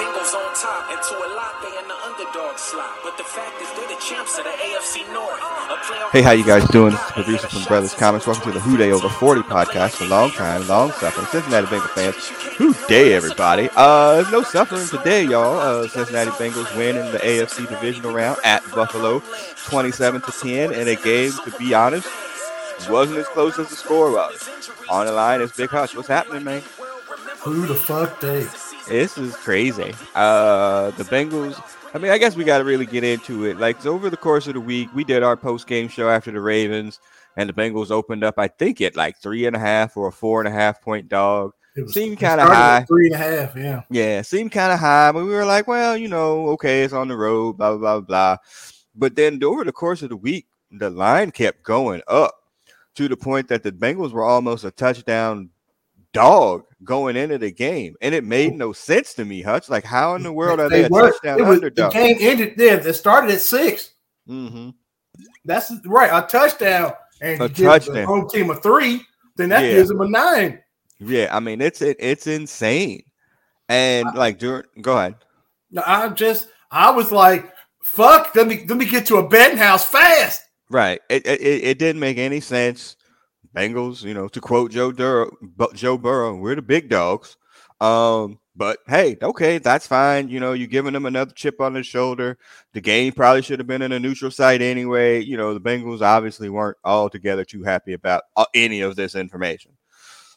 Bengals on top, and to a lot they in the underdog slot. But the fact is they're the champs of the AFC North. Hey, how you guys doing? This is producer from Brothers Comics. Welcome to the Who Dey Over 40 podcast for long time, long suffering Cincinnati Bengals fans. Who Dey, everybody. Uh, there's no suffering today, y'all. Uh, Cincinnati Bengals win in the AFC divisional round at Buffalo, 27 to 10, in a game, to be honest, wasn't as close as the score was. On the line is Big Hutch. What's happening, man? Who the fuck they? This is crazy. Uh, the Bengals. I mean, I guess we got to really get into it. Like over the course of the week, we did our post game show after the Ravens, and the Bengals opened up. I think at like three and a half or a four and a half point dog. It was, Seemed kinda high. Three and a half, yeah. Yeah, seemed kind of high, but we were like, well, you know, okay, it's on the road, blah blah blah blah. But then over the course of the week, the line kept going up to the point that the Bengals were almost a touchdown dog going into the game, and it made no sense to me, Hutch. Like, how in the world are they, a were- touchdown was- underdog? The game ended there. It started at six. hmm That's right, a touchdown. And A give the touchdown. home team a three, then that Yeah. gives them a nine. Yeah, I mean, it's it, it's insane, and like during, go ahead. Now, I'm just, I was like, fuck, let me let me get to a betting house fast. Right. It it it didn't make any sense. Bengals, you know, to quote Joe Burrow, Joe Burrow, we're the big dogs. Um, but hey, okay, that's fine. You know, you're giving them another chip on the shoulder. The game probably should have been in a neutral site anyway. You know, the Bengals obviously weren't altogether too happy about uh, any of this information.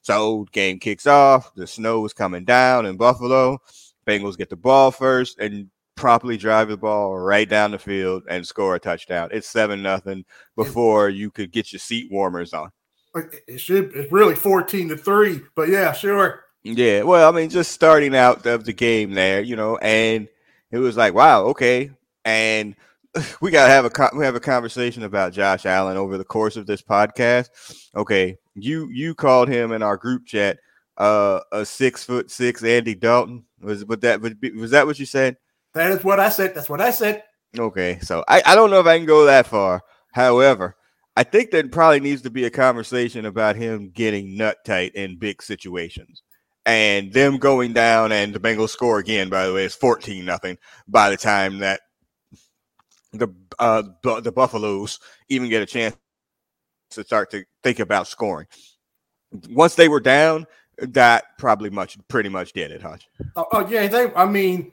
So game kicks off. The snow is coming down in Buffalo. Bengals get the ball first and promptly drive the ball right down the field and score a touchdown. It's seven nothing before you could get your seat warmers on. It should, it's really 14 to three, but yeah, sure. Yeah, well, I mean, just starting out of the game there, you know, and it was like, wow, okay, and we gotta have a we have a conversation about Josh Allen over the course of this podcast. Okay, you you called him in our group chat uh a six foot six Andy Dalton was but that was that what you said? That is what I said. That's what I said. Okay, so I, I don't know if I can go that far. However, I think there probably needs to be a conversation about him getting nut tight in big situations and them going down and the Bengals score again. By the way, it's fourteen nothing by the time that the uh the Buffaloes even get a chance to start to think about scoring. Once they were down, that probably much pretty much did it, Hutch. Oh, oh, yeah, they. I mean,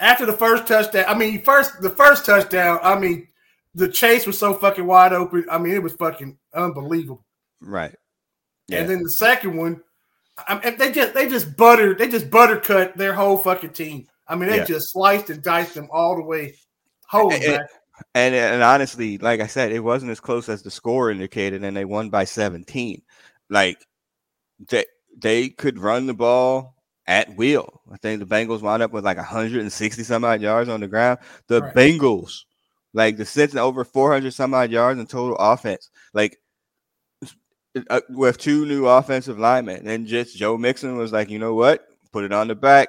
after the first touchdown, I mean, first the first touchdown. I mean, the chase was so fucking wide open. I mean, it was fucking unbelievable. Right. Yeah. And then the second one, I mean, they just they just butter they just buttercut their whole fucking team. I mean, they Yeah. just sliced and diced them all the way. Hold And- back. And and honestly, like I said, it wasn't as close as the score indicated, and they won by 17. Like they they could run the ball at will. I think the Bengals wound up with like 160 some odd yards on the ground. The Right. Bengals, like the Cincinnati over 400 some odd yards in total offense. Like uh, with two new offensive linemen, and just Joe Mixon was like, you know what, put it on the back,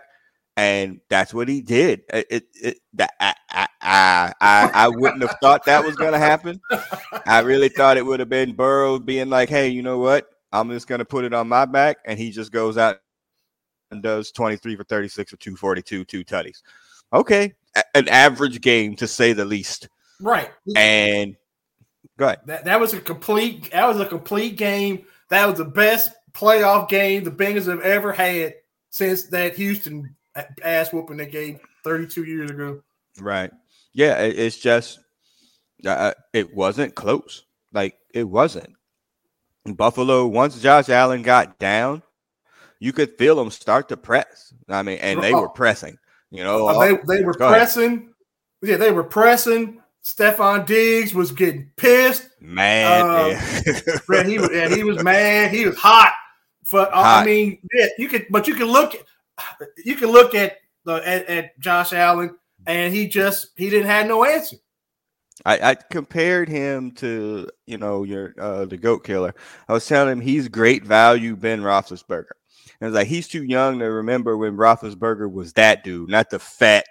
and that's what he did. It, it, it I, I, I, I, wouldn't have thought that was going to happen. I really thought it would have been Burrow being like, hey, you know what, I'm just going to put it on my back, and he just goes out and does 23 for 36 for 242, two tutties. Okay, an average game to say the least. Right. And go ahead. That that was a complete that was a complete game. That was the best playoff game the Bengals have ever had since that Houston ass whooping they gave 32 years ago. Right. Yeah, it, it's just uh, it wasn't close. Like it wasn't. Buffalo once Josh Allen got down, you could feel them start to press. I mean, and they were pressing. You know, Uh, they they were Go ahead. pressing. Yeah, they were pressing. Stefon Diggs was getting pissed. man. uh, yeah. Man, he was and he was mad. He was hot. But uh, I mean, yeah, you could, but you can look at you can look at the at, at Josh Allen, and he just he didn't have no answer. I, I compared him to you know your uh, the goat killer. I was telling him he's great value Ben Roethlisberger. And it's like he's too young to remember when Roethlisberger was that dude, not the fat,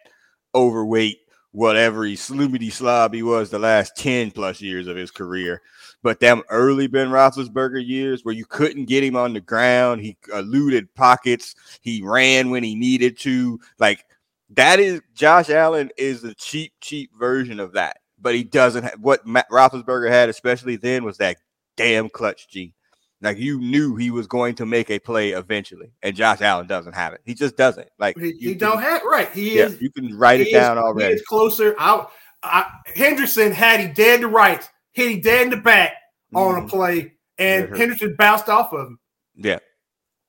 overweight, whatever he sloobity slob he was the last 10 plus years of his career. But them early Ben Roethlisberger years where you couldn't get him on the ground, he uh, eluded pockets, he ran when he needed to. Like that is Josh Allen is the cheap, cheap version of that. But he doesn't have what Matt Roethlisberger had, especially then, was that damn clutch G. Like you knew he was going to make a play eventually, and Josh Allen doesn't have it. He just doesn't. Like He, you he can- don't have right. He yeah, is. you can write it down is, already. He closer. I, I, Hendrickson had he dead to right, hit he dead in the back on a Mhm. play, and Hendrickson bounced off of him. Yeah,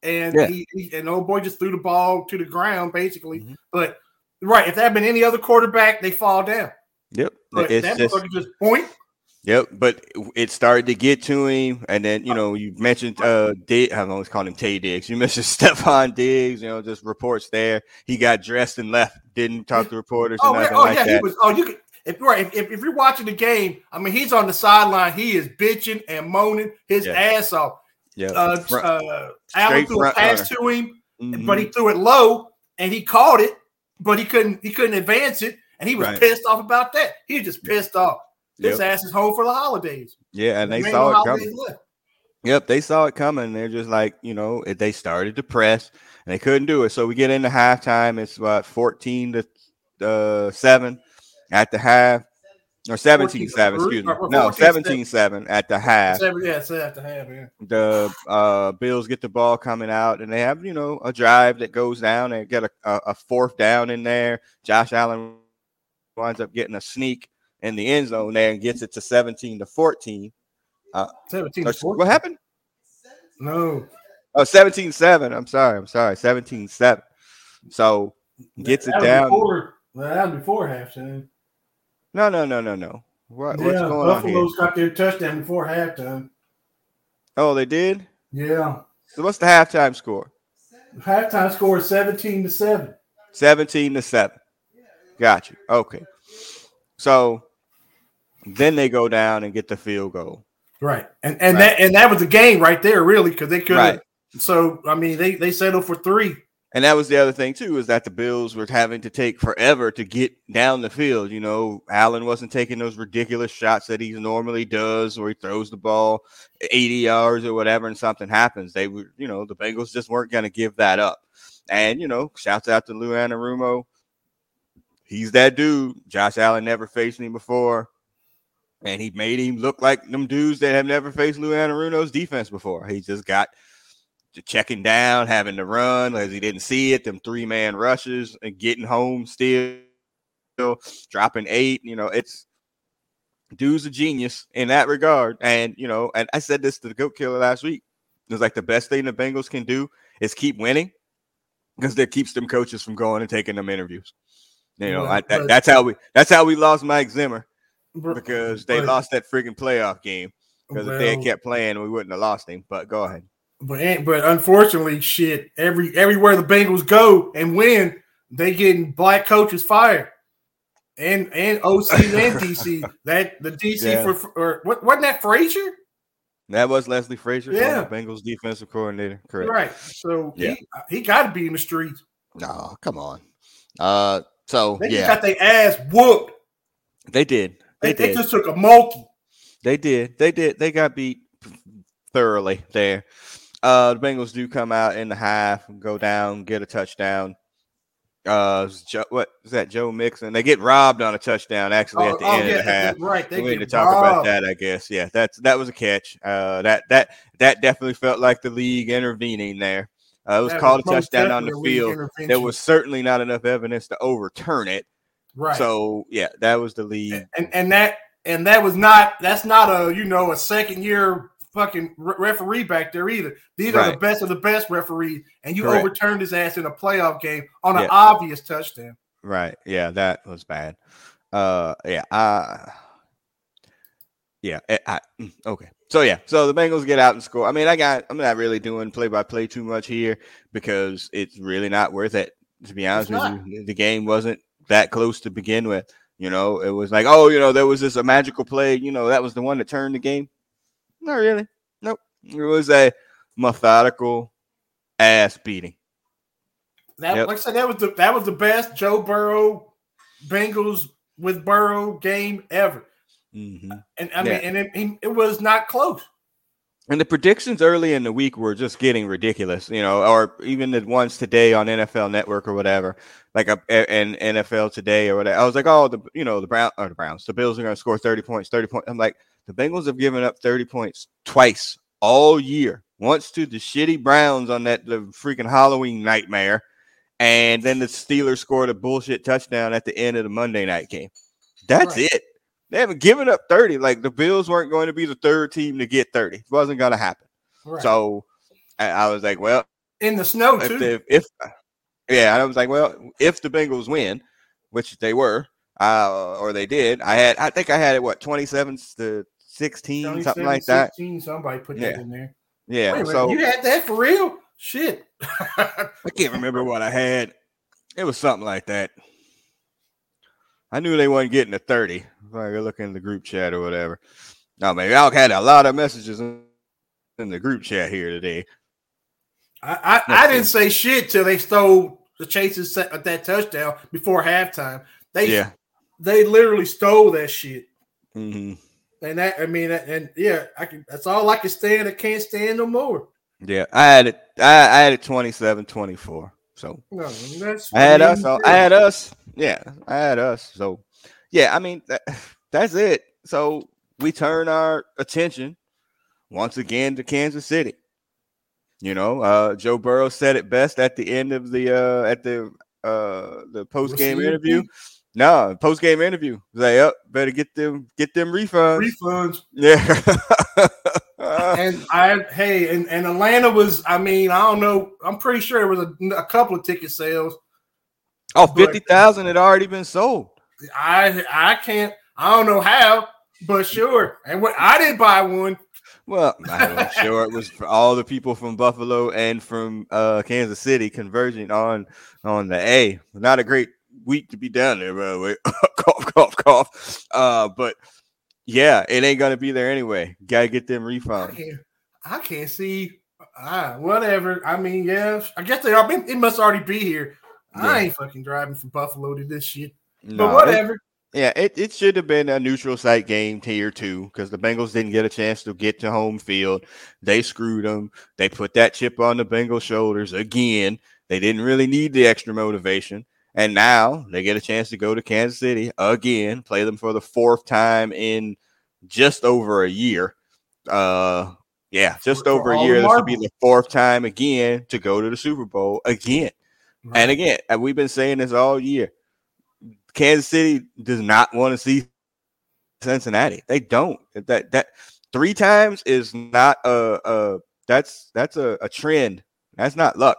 and Yeah. he, he and old boy just threw the ball to the ground basically. Mhm. But right, if that had been any other quarterback, they fall down. yep. But it's that just just point. Yep, but it started to get to him, and then you know you mentioned uh, Dig, I always called him Taye Diggs. You mentioned Stefon Diggs. You know, just reports there. He got dressed and left. Didn't talk to reporters or Oh, yeah, oh like yeah, he that. was. Oh, you could. If right, if, if, you're watching the game, I mean, he's on the sideline. He is bitching and moaning his Yeah. ass off. yeah, Uh, Front- uh, Allen threw a pass to him, mhm. but he threw it low and he caught it, but he couldn't. He couldn't advance it, and he was Right. pissed off about that. He was just pissed off. His Yep. ass is home for the holidays. yeah, and they ain't saw it coming. left. Yep, they saw it coming. They're just like, you know, they started to press and they couldn't do it. So we get into halftime. It's what 14 to uh, 7 at the half, or 17 7, excuse me. No, 14 17 7 at the half. Yeah, it's at the half. Yeah. the uh, Bills get the ball coming out, and they have you know a drive that goes down. They get a, a fourth down in there. Josh Allen winds up getting a sneak in the end zone there and gets it to 17 to 14. Uh, 17 Or- to 14. What happened? No. Oh, 17 7. I'm sorry. I'm sorry. 17 7. So gets it That was down. Before, that was before halftime. No, no, no, no, no. What, yeah, what's going on? Buffalo's got their touchdown before halftime. Oh, they did? Yeah. So what's the halftime score? Halftime score is 17 to 7. 17 to 7. Got you. Okay. So then they go down and get the field goal. Right. And and Right. that and that was the game right there, really, because they could Right. so I mean they they settled for three. And that was the other thing too, is that the Bills were having to take forever to get down the field. You know, Allen wasn't taking those ridiculous shots that he normally does, where he throws the ball 80 yards or whatever, and something happens. They were, you know, the Bengals just weren't going to give that up. And you know, shouts out to Lou Anarumo. He's that dude. Josh Allen never faced him before. And he made him look like them dudes that have never faced Lou Anarumo's defense before. He just got to checking down, having to run as he didn't see it. Them three man rushes and getting home still, dropping eight. You know, it's dude's a genius in that regard. And you know, and I said this to the Goat Killer last week. It was like the best thing the Bengals can do is keep winning because that keeps them coaches from going and taking them interviews. You know, Well, I, that, that's how we that's how we lost Mike Zimmer because they but- lost that freaking playoff game. Because if they had kept playing, we wouldn't have lost him. But go ahead. But but unfortunately, shit, every everywhere the Bengals go and win, they getting black coaches fired. And and OC and DC. That the DC Yeah. for or what wasn't that Frazier? That was Leslie Frazier, Yeah. Bengals defensive coordinator. Correct. Right. So Yeah. he he gotta be in the streets. No, come on. Uh, so They just yeah, got their ass whooped. they did. They, They they just took a mulkey. They did. They did. They got beat thoroughly there. Uh, the Bengals do come out in the half, go down, get a touchdown. Uh, Joe, what is that? Joe Mixon. They get robbed on a touchdown actually at the Oh, oh, end yeah, of the half. right. They we need to talk about that, I guess. Yeah, that's that was a catch. Uh, that that that definitely felt like the league intervening there. Uh, it was That called a touchdown on the field. There was certainly not enough evidence to overturn it. Right. So yeah, that was the lead. and and that and that was not that's not a you know a second year fucking referee back there either. These are the best of the best referees, and you Correct. overturned his ass in a playoff game on an Yeah. obvious touchdown. Right. Yeah, that was bad. Uh yeah, uh yeah, I, I- mm, okay. So yeah, so the Bengals get out and score. I mean, I got I'm not really doing play by play too much here because it's really not worth it to be honest with you. The game wasn't that close to begin with. You know, it was like, oh, you know, there was this a magical play, you know, that was the one that turned the game. Not really. Nope. It was a methodical ass beating. That Yep. like I said, that was the that was the best Joe Burrow Bengals with Burrow game ever. hmm And I Yeah. mean, and it- it was not close. And the predictions early in the week were just getting ridiculous, you know, or even the ones today on NFL Network or whatever, like a, and NFL Today or whatever. I was like, oh, the you know the Brown or the Browns, the Bills are going to score thirty points, thirty points. I'm like, the Bengals have given up thirty points twice all year. Once to the shitty Browns on that the freaking Halloween nightmare, and then the Steelers scored a bullshit touchdown at the end of the Monday night game. That's Right. it. They haven't given up 30. Like the Bills weren't going to be the third team to get 30. It wasn't going to happen. Right. So I, I was like, well, in the snow if, too. the, if yeah, I was like, well, if the Bengals win, which they were, uh, or they did, I had, I think I had it what 27 to 16, something 27, like that. 16, somebody put that Yeah. in there. Yeah. Minute, so you had that for real? Shit. I can't remember what I had. It was something like that. I knew they wasn't getting to 30. Like I go look in the group chat or whatever. No, man, y'all had a lot of messages in, the group chat here today. I, I, I didn't say shit till they stole the Chase's set at that touchdown before halftime. They Yeah. they literally stole that shit. hmm And that I mean and yeah, I can that's all I can stand. I can't stand no more. Yeah. I had it. I, I had it 27 24. So No, I had us. I had us. Yeah, I had us. So, yeah, I mean, that, that's it. So we turn our attention once again to Kansas City. You know, uh, Joe Burrow said it best at the end of the uh, at the uh, the post game interview. No, post game interview. Like, up, better get them get them refunds. refunds. yeah. and I hey, and, and Atlanta was, I mean, I don't know. I'm pretty sure it was a, a couple of ticket sales. oh, 50,000 had already been sold. I I can't, I don't know how, but sure. And what I didn't buy one. Well, I'm sure it was for all the people from Buffalo and from uh, Kansas City converging on on the A. Not a great week to be down there, by the way. cough, cough, cough. Uh, but yeah, it ain't gonna be there anyway. Gotta get them I refunds. can't, I can't see. Ah, whatever. I mean, yeah, I guess they are. It must already be here. Yeah. I ain't fucking driving from Buffalo to this shit. No, But it- whatever. yeah, it, it should have been a neutral site game tier two because the Bengals didn't get a chance to get to home field. They screwed them. They put that chip on the Bengals' shoulders again. They didn't really need the extra motivation. And now they get a chance to go to Kansas City again, play them for the fourth time in just over a year. Uh, yeah, just over a year. This will be the fourth time again to go to the Super Bowl again. And again, and we've been saying this all year. Kansas City does not want to see Cincinnati. They don't. That that three times is not a, a that's that's a, a trend. That's not luck.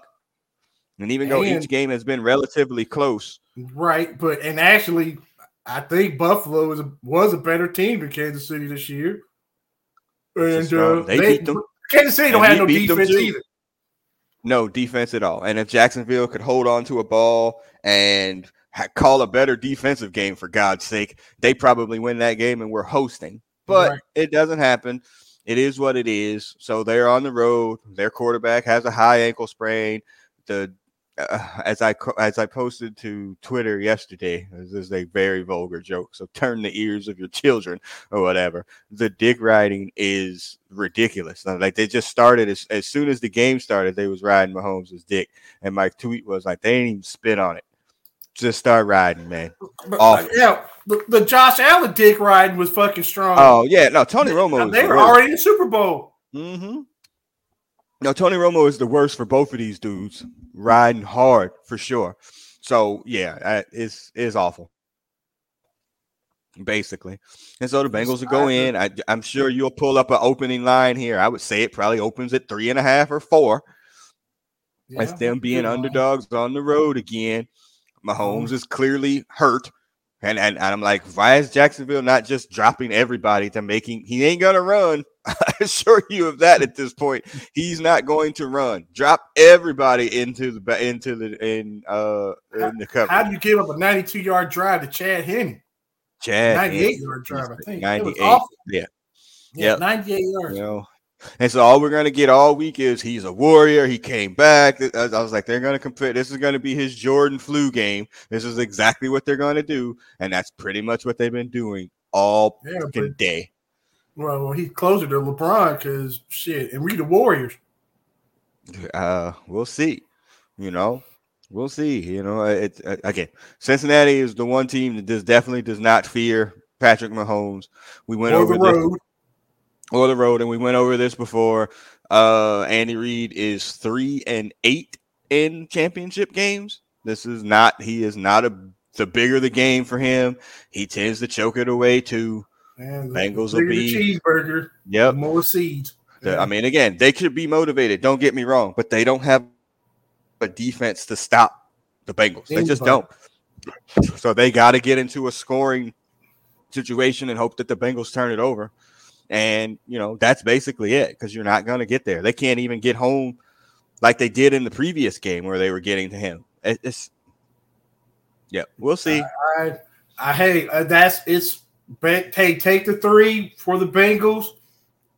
And even though And- each game has been relatively close, Right, but and actually, I think Buffalo was a, was a better team than Kansas City this year. And uh, they they, beat them. Kansas City don't And have no we beat them defense either. no defense at all. And if Jacksonville could hold on to a ball and call a better defensive game, for God's sake, they probably win that game and we're hosting. But Right. it doesn't happen. It is what it is. So they're on the road. Their quarterback has a high ankle sprain. The uh, as I as I posted to Twitter yesterday, this is a very vulgar joke. So turn the ears of your children or whatever. The dick riding is ridiculous. Like they just started as, as soon as the game started, they was riding Mahomes' dick, and my tweet was like, they ain't even spit on it. Just start riding, man. But, yeah, the, the Josh Allen dick riding was fucking strong. Oh yeah, no, Tony Romo. they were already in the Super Bowl. Mm-hmm. No, Tony Romo is the worst for both of these dudes, riding hard for sure. So yeah, it's it's awful, basically. And so the Bengals will go in. I, I'm sure you'll pull up an opening line here. I would say it probably opens at three and a half or four. Yeah, them being underdogs on the road again. Mahomes is clearly hurt. And, and and I'm like, why is Jacksonville not just dropping everybody to making he ain't gonna run? I assure you of that at this point. He's not going to run. Drop everybody into the into the in uh in the cover. How do you give up a 92 yard drive to Chad Henne? Chad 98 Henne, yard drive, I think. It was 98. awful. Yeah. Yeah, Yep. 98 yards. You know, And so all we're gonna get all week is he's a warrior. He came back. I was like, they're gonna compare. This is gonna be his Jordan flu game. This is exactly what they're gonna do, and that's pretty much what they've been doing all Yeah, but- day. Well, well, he's closer to LeBron because shit, and we the Warriors. Uh, we'll see. You know, we'll see. You know, it's uh, again, Cincinnati is the one team that does definitely does not fear Patrick Mahomes. We went Or over the this road. Or the road, and we went over this before. Uh, Andy Reid is three and eight in championship games. This is not. He is not a. The bigger the game for him, he tends to choke it away too. Man, Bengals will be- cheeseburger, Yep. more seeds. I mean, again, they could be motivated. Don't get me wrong, but they don't have a defense to stop the Bengals. They just don't. So they got to get into a scoring situation and hope that the Bengals turn it over. And you know that's basically it because you're not going to get there. They can't even get home like they did in the previous game where they were getting to him. It's yeah, we'll see. I, I hey, uh, that's it's. Hey, take the three for the Bengals.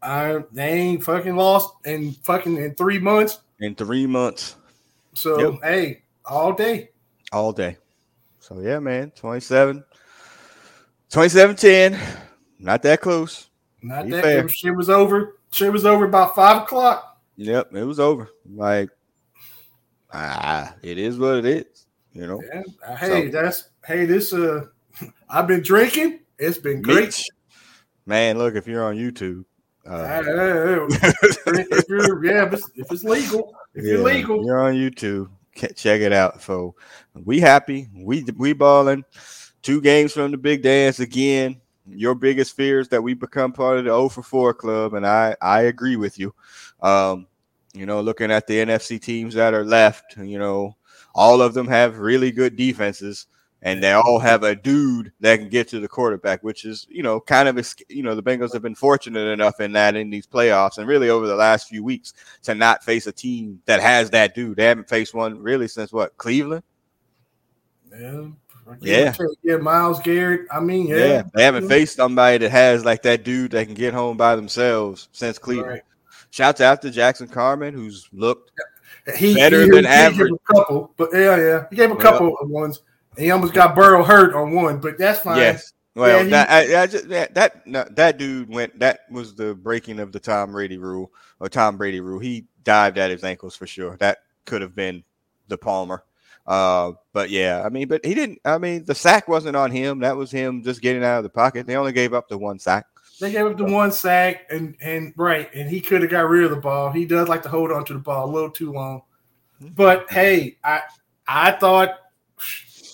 Uh, they ain't fucking lost in fucking in three months. In three months, So Yep. hey, all day. all day. So yeah, man, 27, 27 10. Not that close. Not that fair. shit was over. Shit was over about five o'clock. Yep, it was over. Like, ah, it is what it is. You know, Yeah. Hey, So- that's hey. This uh, I've been drinking. It's been great. Mitch, man. Look, if you're on YouTube, Uh, if you're, yeah, if it's, if it's legal, if you're yeah, legal, you're on YouTube. Check it out. So we happy. We we balling. Two games from the big dance again. Your biggest fear is that we become part of the 0 for 4 club, and I I agree with you. Um, you know, looking at the NFC teams that are left, you know, all of them have really good defenses, and they all have a dude that can get to the quarterback, which is you know kind of you know the Bengals have been fortunate enough in that in these playoffs, and really over the last few weeks to not face a team that has that dude. They haven't faced one really since what Cleveland. yeah, Yeah. yeah, Myles Garrett. I mean, yeah, Yeah, they haven't faced somebody that has like that dude that can get home by themselves since Cleveland. Right. Shouts out to Jackson Carman, who's looked He Better he, than he average. a couple, but yeah, yeah, he gave a Well- couple of ones. And he almost got Burrow hurt on one, but that's fine. yes. Well, Yeah, he- that I, I just, that that no, that dude went. That was the breaking of the Tom Brady rule or Tom Brady rule. He dived at his ankles for sure. That could have been the Palmer. Uh, but yeah, I mean, but he didn't. I mean, the sack wasn't on him. That was him just getting out of the pocket. They only gave up the one sack. They gave up the one sack, and and right, and he could have got rid of the ball. He does like to hold on to the ball a little too long. But hey, I I thought,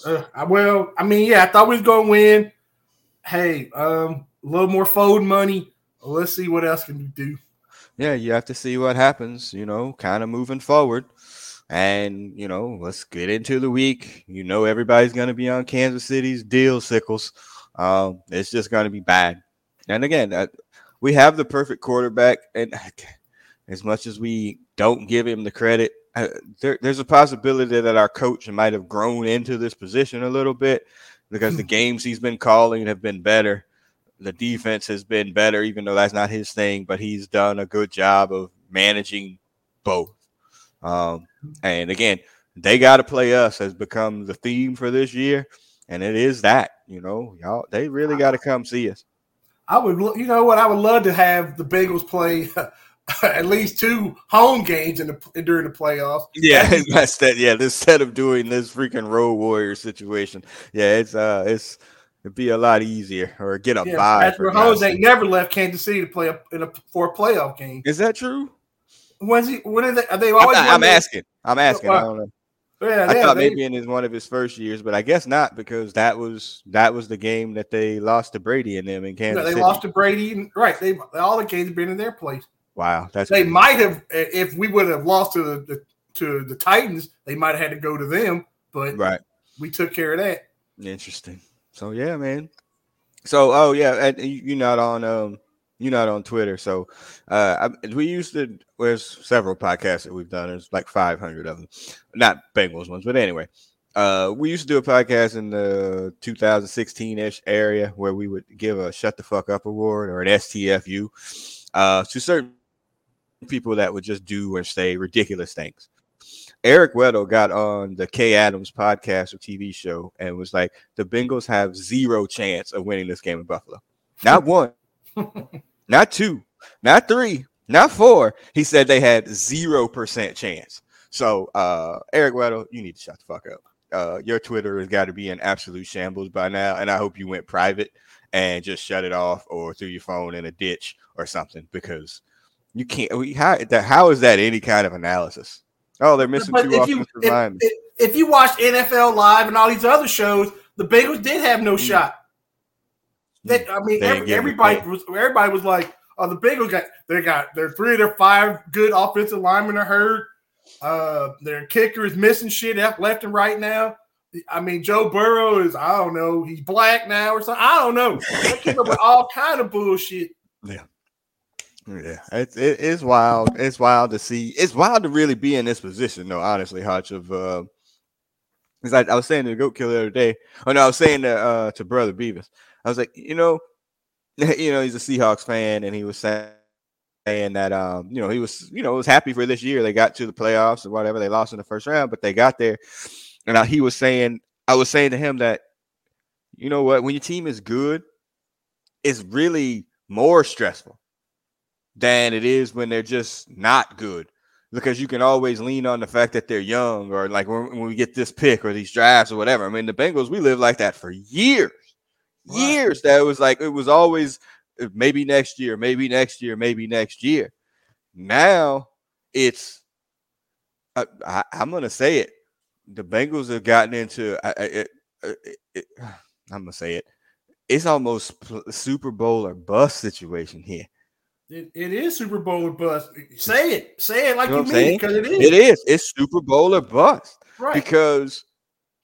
uh, I- well, I mean, yeah, I thought we was gonna win. Hey, um, a little more fold money. Let's see what else can we do. yeah, you have to see what happens, you know, kind of moving forward. And, you know, let's get into the week. You know, everybody's going to be on Kansas City's deal sickles. Um, it's just going to be bad. And again, uh, we have the perfect quarterback. And as much as we don't give him the credit, uh, there, there's a possibility that our coach might have grown into this position a little bit because the games he's been calling have been better the defense has been better, even though that's not his thing, but he's done a good job of managing both. Um, and again, they got to play us has become the theme for this year, and it is that you know y'all they really got to come see us. I would, you know what? I would love to have the Bengals play at least two home games in the during the playoffs. Yeah, that's that. Yeah, instead of doing this freaking road warrior situation, yeah, it's uh, it's it'd be a lot easier or get a Yeah, bye. Patrick Mahomes ain't never left Kansas City to play a, in a for a playoff game. Is that true? When's he? When are they? Are they I'm, always? I'm asking. I'm asking. I don't know. Yeah, I yeah, thought they- maybe in his one of his first years, but I guess not because that was that was the game that they lost to Brady and them in Kansas they City. lost to Brady. Right. They all the games have been in their place. wow, that's They crazy. might have if we would have lost to the, the to the Titans. They might have had to go to them, but right. we took care of that. Interesting. So yeah, man. So oh yeah, and you're not on um you're not on Twitter. So uh we used to there's several podcasts that we've done. There's like 500 of them, not Bengals ones, but anyway. Uh, we used to do a podcast in the 2016-ish area where we would give a "Shut the Fuck Up" award or an STFU uh, to certain people that would just do and say ridiculous things. Eric Weddle got on the Kay Adams podcast or TV show and was like, the Bengals have zero chance of winning this game in Buffalo. Not one, not two, not three, not four. He said they had zero percent chance. So, uh, Eric Weddle, you need to shut the fuck up. Uh, your Twitter has got to be in absolute shambles by now, and I hope you went private and just shut it off or threw your phone in a ditch or something because you can't. How, how is that any kind of analysis? Oh, they're missing but two if offensive you, linemen. If, if, you watch NFL Live and all these other shows, the Bengals did have no mm. shot. I mean, every, everybody was everybody was like, "Oh, the Bengals got they got their three of their five good offensive linemen are hurt. Uh, their kicker is missing shit left and right now. I mean, Joe Burrow is I don't know, he's black now or something. I don't know. They keep up with all kind of bullshit. Yeah. Yeah, it's it, it's wild. It's wild to see. It's wild to really be in this position, though. Honestly, Hutch of uh, because I, I was saying to the Goat Killer the other day. Oh no, I was saying to uh to Brother Beavis. I was like, you know, you know, he's a Seahawks fan, and he was saying that um, you know, he was, you know, was happy for this year. They got to the playoffs or whatever. They lost in the first round, but they got there. And I, he was saying, I was saying to him that, you know what, when your team is good, it's really more stressful than it is when they're just not good. Because you can always lean on the fact that they're young, or like when, when we get this pick or these drafts or whatever. I mean, the Bengals, we live like that for years, right. years. That was like it was always uh, maybe next year, maybe next year, maybe next year. Now it's I, I, am gonna say it. The Bengals have gotten into I, it, it, I'm gonna say it. It's almost Super Bowl or bust situation here. It, it is Super Bowl or bust. Say it. Say it like you, know you mean because it is. It is. It's Super Bowl or bust. Right. Because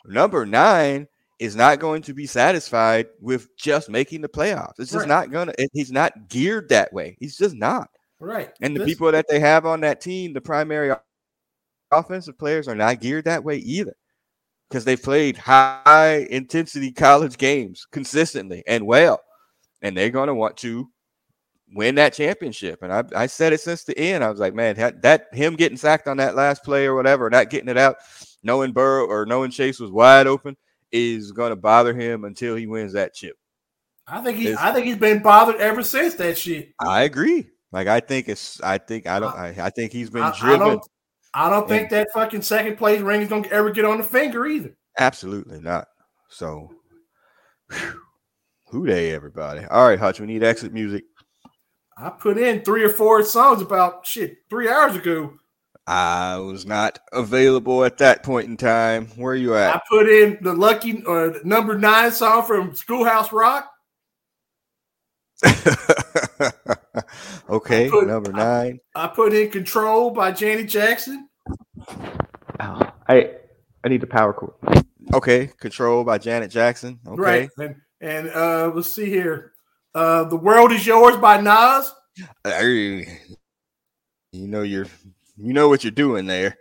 number nine is not going to be satisfied with just making the playoffs. It's just right. not gonna. It, he's not geared that way. He's just not. Right. And the this, people that they have on that team, the primary offensive players, are not geared that way either, because they played high intensity college games consistently and well, and they're going to want to win that championship. And I, I said it since the end. I was like, man, that, that him getting sacked on that last play or whatever, not getting it out, knowing Burrow or knowing Chase was wide open is going to bother him until he wins that chip. I think he, I think he's been bothered ever since that shit. I agree. Like I think it's, I think I don't, I, I think he's been I, driven. I don't, I don't think that fucking second place ring is to ever get on the finger either. Absolutely not. So, whew, who they everybody? All right, Hutch, we need exit music. I put in three or four songs about shit three hours ago. I was not available at that point in time. Where are you at? I put in the lucky or the number nine song from Schoolhouse Rock. okay, put, number nine. I, I, put in Control by Janet Jackson. Oh, I I need the power cord. Okay, Control by Janet Jackson. Okay. Right. And, and uh let's see here. Uh, the World Is Yours by Nas. you know you're you know what you're doing there.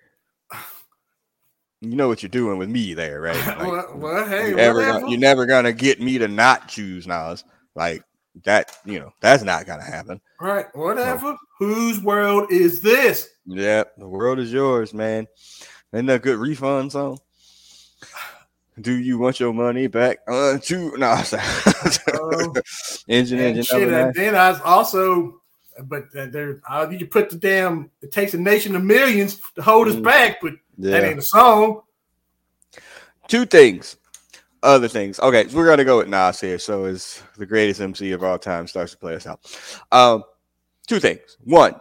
You know what you're doing with me there, right? Like, well, well, hey, you're never, gonna, you're never gonna get me to not choose Nas. Like that, you know, that's not gonna happen. Right, whatever. Whose world is this? Yeah, the world is yours, man. Isn't that good refund song? Do you want your money back? Uh, to no, um, engine, engine. Shit, and then I was also, but uh, there, uh, you can put the damn. It takes a nation of millions to hold us mm. back, but yeah. that ain't a song. Two things, other things. Okay, so we're gonna go with Nas here. So, is the greatest MC of all time starts to play us out. Um, two things. One,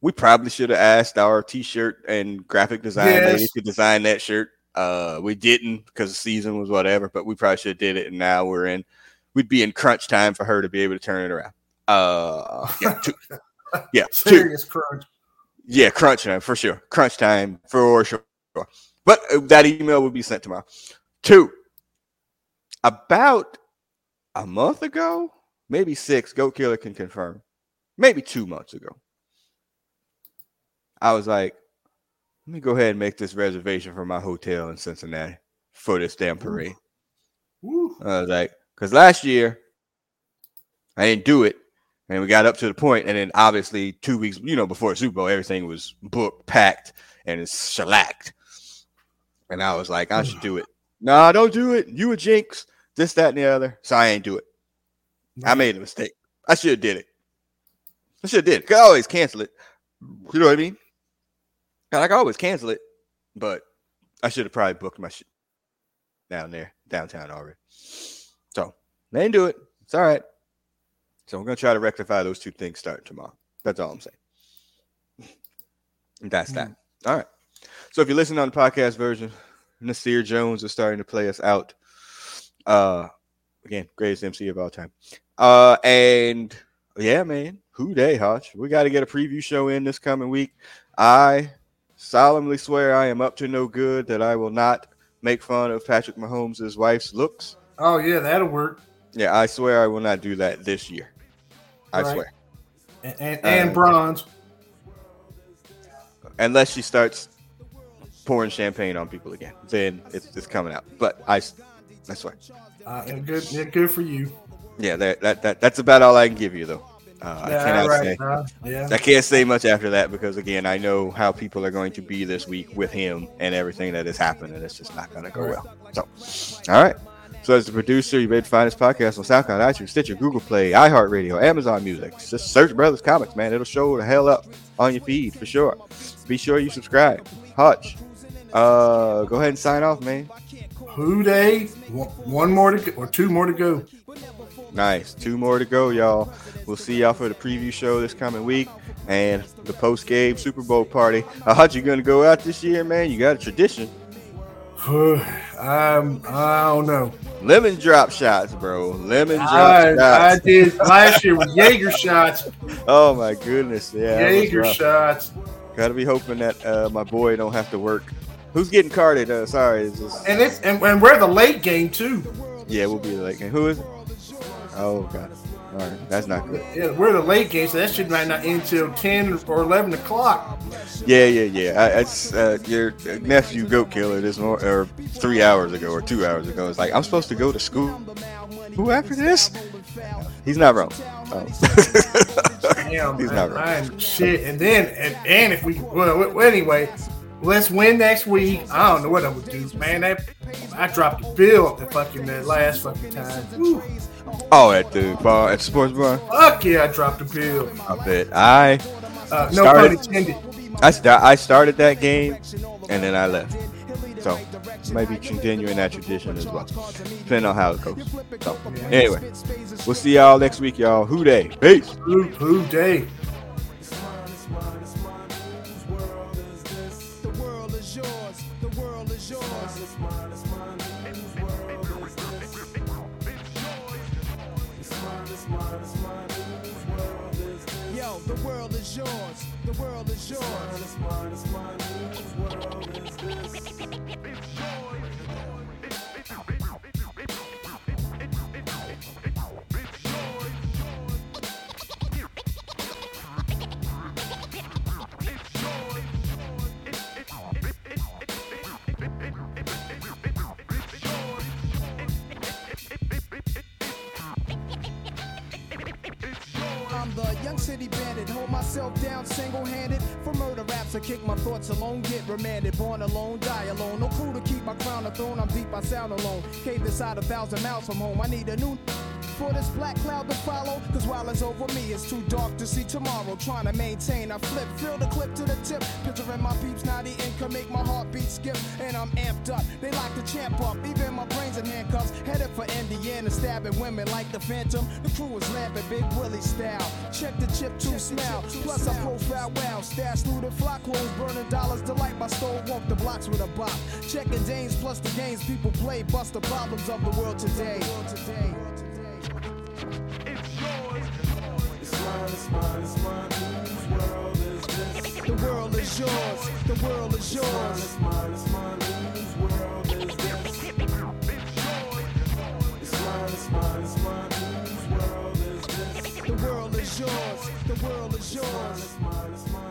we probably should have asked our T-shirt and graphic design yes. lady to design that shirt uh, we didn't because the season was whatever, but we probably should have did it. And now we're in, we'd be in crunch time for her to be able to turn it around. Uh, yeah, two, yeah, serious two. crunch. Yeah, crunch time for sure. Crunch time for sure. But uh, that email will be sent tomorrow. Two, about a month ago, maybe six, Goat Killer can confirm, maybe two months ago. I was like, let me go ahead and make this reservation for my hotel in Cincinnati for this damn parade. Ooh. I was like, because last year I didn't do it, And we got up to the point, and then obviously two weeks, you know, before Super Bowl, everything was booked, packed, and shellacked. And I was like, I should do it. Nah, don't do it. You a jinx. This, that, and the other. So I ain't do it. I made a mistake. I should have did it. I should have did. It. I always cancel it. You know what I mean? And I can always cancel it, but I should have probably booked my shit down there, downtown already. So they didn't do it. It's all right. So I'm gonna try to rectify those two things starting tomorrow. That's all I'm saying. That's that. All right. So if you're listening on the podcast version, Nasir Jones is starting to play us out. Uh again, greatest MC of all time. Uh and yeah, man, who dey, Hutch? We got to get a preview show in this coming week. I solemnly swear I am up to no good that I will not make fun of Patrick Mahomes' wife's looks. Oh yeah, that'll work. Yeah, I swear I will not do that this year. I Right. swear. And and, and Uh, bronze. Unless she starts pouring champagne on people again, then it's, it's coming out. But I, I swear. Uh, and good, yeah, good for you. Yeah, that, that, that that's about all I can give you though. Uh, I Yeah, cannot right, say. yeah. I can't say much after that because again, I know how people are going to be this week with him and everything that has happened, and it's just not going to go well. So, all right. So, as the producer, you may find this podcast on SoundCloud, iTunes, Stitcher, Google Play, iHeartRadio, Amazon Music. Just search Brothers Comics, man. It'll show the hell up on your feed for sure. Be sure you subscribe. Hutch, uh, go ahead and sign off, man. Who dey? One, more to go, or two more to go. Nice. Two more to go, y'all. We'll see y'all for the preview show this coming week and the post game Super Bowl party. Uh, Hutch, you gonna go out this year, man? You got a tradition. um, I don't know. Lemon drop shots, bro. Lemon drop I, I did last year with Jaeger shots. oh my goodness, yeah. Jaeger shots. Gotta be hoping that uh, my boy don't have to work. Who's getting carded? Uh, sorry, it's just And it's and, and we're the late game too. yeah, we'll be the late and who is it? Oh god, all right, that's not good. Yeah, we're the late game, so that should might not end till ten or eleven o'clock. Yeah, yeah, yeah. I, it's uh, your nephew Goat Killer this mor- or three hours ago or two hours ago. It's like I'm supposed to go to school. Who after this? He's not wrong. Oh. Damn, He's man, not wrong. man, shit. And then and, and if we well, well anyway, let's win next week. I don't know what I would do, man. That I dropped the bill the fucking that last fucking time. Whew. Oh, at the bar, at the sports bar. Fuck yeah, I dropped the pill. I bet I Uh, no Started- pun intended. I, sta- I started that game and then I left. So maybe continuing that tradition as well, depending on how it goes. So anyway, we'll see y'all next week, y'all. Who dey? Peace. Who who dey? The world is yours. World is yours. The world is yours. Remanded. Born alone, die alone. No crew to keep my crown a throne. I'm deep, I sound alone. Cave inside a thousand miles from home. I need a new for this black cloud to follow. Cause while it's over me, it's too dark to see tomorrow. Trying to maintain, I flip, fill the clip to the tip. Picturing my peeps, not eating, can make my heartbeat skip. And I'm amped up, they like to champ up. Even my brains in handcuffs, headed for Indiana, stabbing women like the Phantom. The crew is lamping, Big Willie style. Check the chip to smell. Plus, I profile wow, stash through the flock clothes, burning dollars. Delight my stove, walk the blocks with a bop. Checking Danes plus the games people play, bust the problems of the world today. Today. The world is yours. The world is yours. The world is yours. The world is yours.